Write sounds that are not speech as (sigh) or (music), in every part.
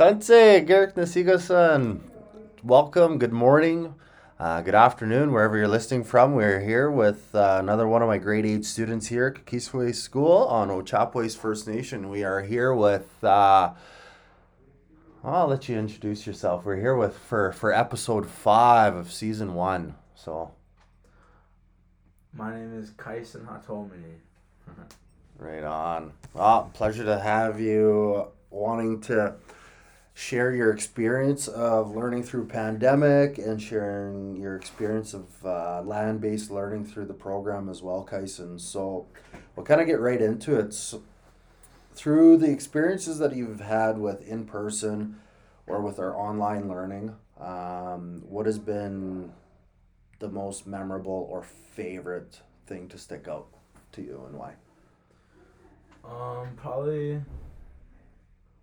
Tanse, Garrick Nasigasan. Welcome, good morning, uh, good afternoon, wherever you're listening from. We're here with uh, another one of my grade 8 students here at Kakisiwew School on Ochapowace First Nation. We are here with, uh, I'll let you introduce yourself. We're here with for, for episode 5 of season 1. So, My name is Kaisen Hatomini. (laughs) right on. Well, pleasure to have you wanting to share your experience of learning through pandemic and sharing your experience of uh, land-based learning through the program as well, Kyson. So we'll kind of get right into it. So, through the experiences that you've had with in-person or with our online learning, um, what has been the most memorable or favorite thing to stick out to you and why? Um, probably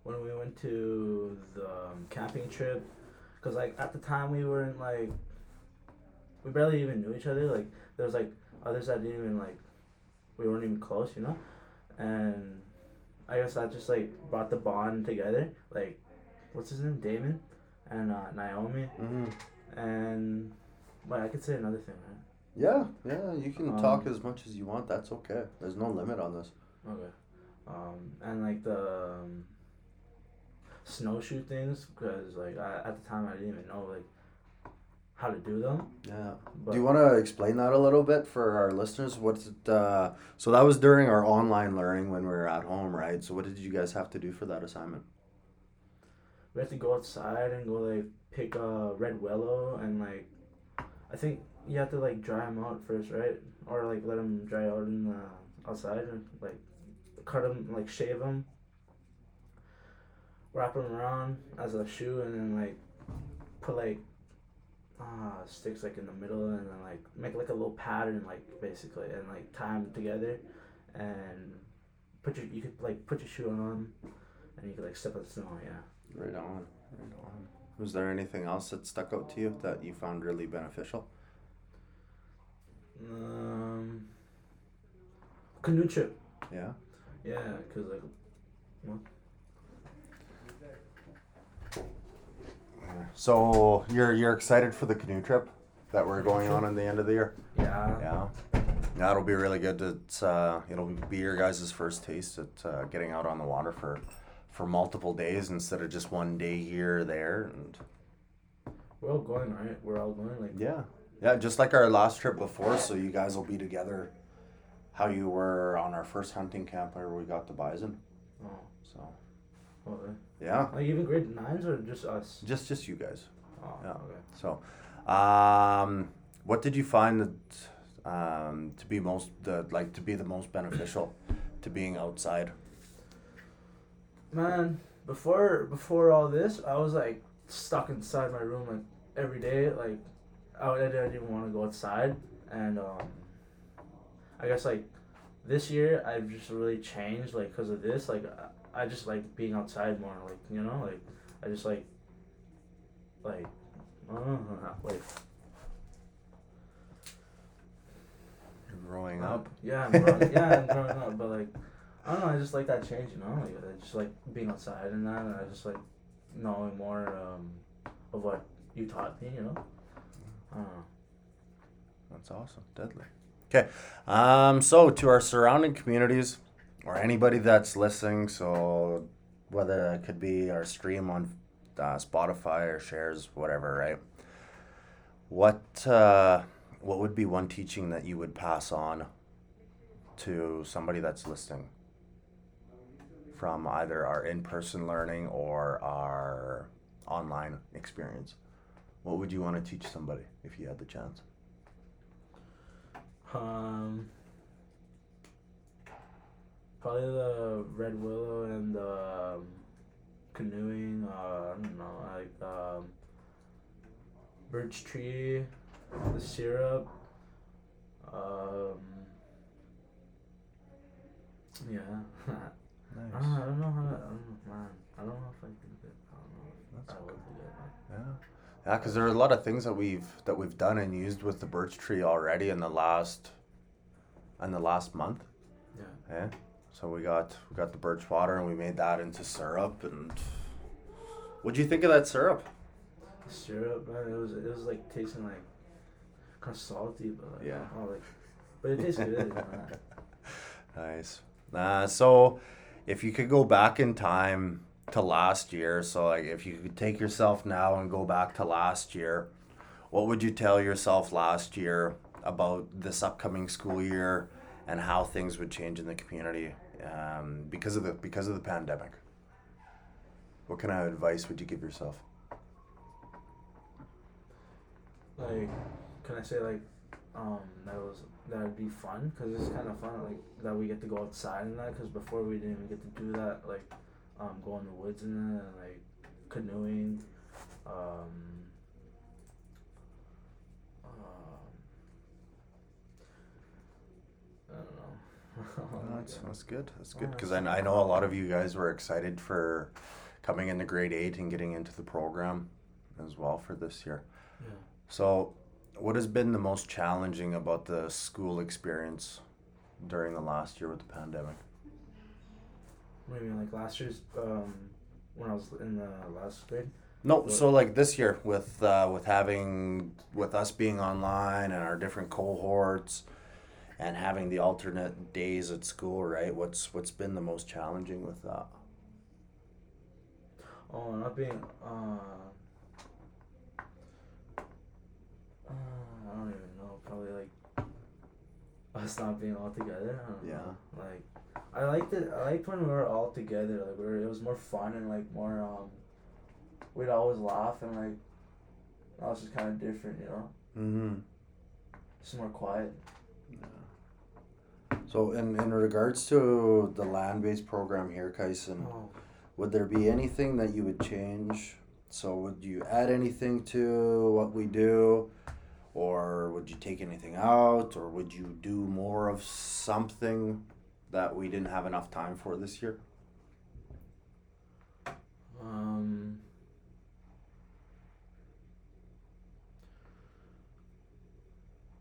when we went to the um, camping trip, cause like at the time we weren't like, we barely even knew each other. Like there was like others that didn't even like, we weren't even close, you know, and I guess that just like brought the bond together. Like, what's his name, Damon, and uh, Naomi, Mm-hmm. and but I could say another thing, right? Yeah, yeah, you can Um, talk as much as you want. That's okay. There's no limit on this. Okay. Um, and like the um, snowshoe things, because like I, at the time I didn't even know like how to do them. Yeah. But Do you want to explain that a little bit for our listeners? What's it? Uh, so that was during our online learning when we were at home, right? So what did you guys have to do for that assignment? we had to go outside and go like pick a red willow and like I think you have to like dry them out first, right? Or like let them dry out in the outside and like cut them, like shave them, wrap them around as a shoe, and then like put like uh, sticks like in the middle, and then like make like a little pattern, like basically, and like tie them together, and put your you could like put your shoe on, and you could like step on the snow, yeah. Right on. Right on. Was there anything else that stuck out to you that you found really beneficial? Um, canoe trip. Yeah. Yeah, cause like So you're you're excited for the canoe trip that we're going on in the end of the year? yeah, Yeah. That'll be really good. It's uh, it'll be your guys' first taste at uh, getting out on the water for for multiple days instead of just one day here or there. And we're all going right. We're all going like yeah, yeah, just like our last trip before. So you guys will be together. How you were on our first hunting camp where we got the bison. oh, So okay. yeah, Like even grade nines or just us? just just you guys. Oh, Yeah. okay. So, um, what did you find that um, to be most the like to be the most beneficial to being outside? Man, before before all this, I was like stuck inside my room like every day. Like I, I didn't even want to go outside, and um, I guess like this year I've just really changed like because of this. Like I, just like being outside more. Like you know, like I just like like I don't know, like You're growing up. Yeah, I'm growing, yeah, I'm growing up, but like, I don't know. I just like that change, you know. Like, I just like being outside and that, and I just like knowing more um, of what you taught me, you know. Know. That's awesome. Deadly. Okay. Um, so to our surrounding communities or anybody that's listening, so whether it could be our stream on uh, Spotify or shares, whatever, right? What uh, what would be one teaching that you would pass on to somebody that's listening from either our in-person learning or our online experience? What would you want to teach somebody if you had the chance? Um, probably the red willow and the um, canoeing. Uh, I don't know, like um, birch tree, the syrup. Um, yeah. (laughs) I don't know. I don't know how. To, I don't know, man. I don't know if I can do it. I don't know. That's I would do it. man. Yeah, yeah, because there are a lot of things that we've that we've done and used with the birch tree already in the last, in the last month. Yeah. Yeah. So we got we got the birch water and we made that into syrup and What'd you think of that syrup? syrup, man. It was it was like tasting like kind of salty, but like, Yeah. oh, like, but it tastes good. know. (laughs) Nice. Uh, so, if you could go back in time to last year, so like if you could take yourself now and go back to last year, what would you tell yourself last year about this upcoming school year and how things would change in the community um, because of the because of the pandemic? What kind of advice would you give yourself? Like, can I say like, um, that was that would be fun because it's kind of fun like that we get to go outside and that because before we didn't even get to do that like, um, go in the woods and like canoeing, um, I don't that's, that's good. That's good because I, I know a lot of you guys were excited for coming into grade eight and getting into the program as well for this year. Yeah. So, what has been the most challenging about the school experience during the last year with the pandemic? Maybe like last year's um, when I was in the last grade. No, What? so like this year with uh, with having with us being online and our different cohorts and having the alternate days at school, right? What's what's been the most challenging with that? Oh, not being. Uh, uh, I don't even know. Probably like us not being all together. Yeah. Know. Like, I liked it. I liked when we were all together. Like, we were, it was more fun and like more. Um, we'd always laugh and like. That was just kind of different, you know. Mm-hmm. Just more quiet. So, in, in regards to the land based program here, Kyson, Oh. would there be anything that you would change? So, would you add anything to what we do? Or would you take anything out? Or would you do more of something that we didn't have enough time for this year? Um.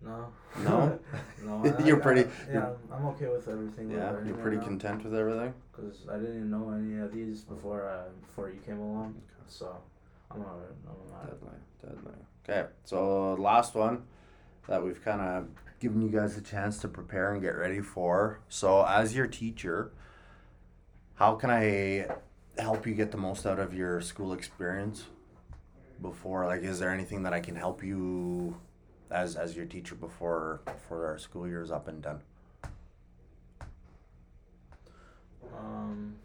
No. No? (laughs) no. I- (laughs) You're I- pretty- I, yeah, I'm okay with everything. Yeah, you're pretty content with everything? Because I didn't even know any of these before uh, before you came along, so I'm alright. I'm alright. Deadly, deadly. Okay, so last one that we've kind of given you guys a chance to prepare and get ready for. So, as your teacher, how can I help you get the most out of your school experience? Before, like, is there anything that I can help you as as your teacher before before our school year is up and done? Um.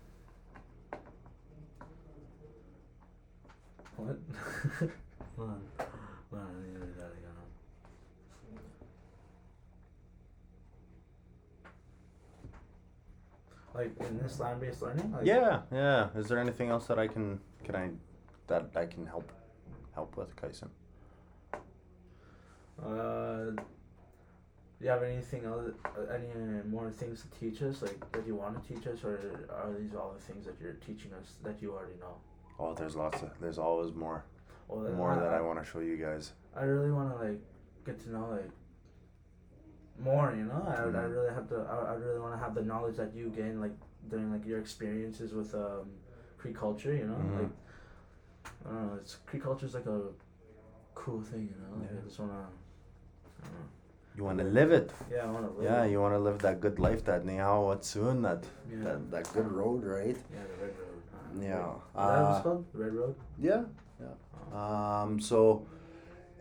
What? (laughs) Hold on. Hold I need to read that again. Like in this land-based learning, like Yeah, yeah. Is there anything else that I can can I that I can help help with, Kyson? Uh, do you have anything else, uh, any more things to teach us, like that you want to teach us, or are these all the things that you're teaching us that you already know? Oh, there's lots of there's always more Well, more that I want to show you guys. I really want to like get to know like more. You know, I, would I really have to. I, I really want to have the knowledge that you gain like during like your experiences with um Cree culture. You know, Mhm. like I don't know. It's Cree culture is like a cool thing. You know, like, Yeah. I just wanna. I don't know. You want to live it. Yeah, I wanna live. Yeah, it. you want to live that good life, that Nihao Watsun, that, Yeah. that that good road, right? Yeah, the red road. Yeah. That Uh, it's called? The red road. Yeah, yeah. Um, so,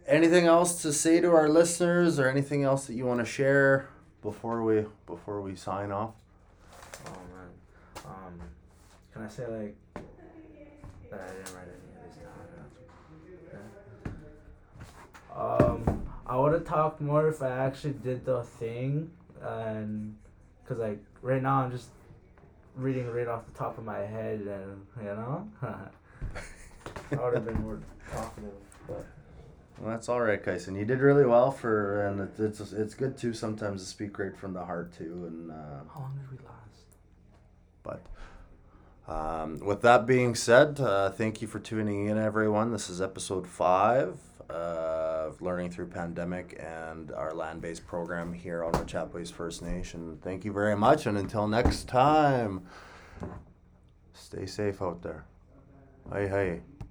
anything else to say to our listeners, or anything else that you want to share before we before we sign off? Oh man. Um, can I say like that I didn't write any of these down? Yeah. Um, I would have talked more if I actually did the thing, and cause like right now I'm just reading right off the top of my head, and you know, (laughs) I would have been more talkative, but. Well, that's all right, Kyson. You did really well for, and it, it's it's good too sometimes to speak right from the heart too, and. Uh, How long did we last? But um, with that being said, uh, thank you for tuning in, everyone. This is episode five Learning Through Pandemic and our land based program here on Ochapowace First Nation. Thank you very much, and until next time, stay safe out there. Hey, hey.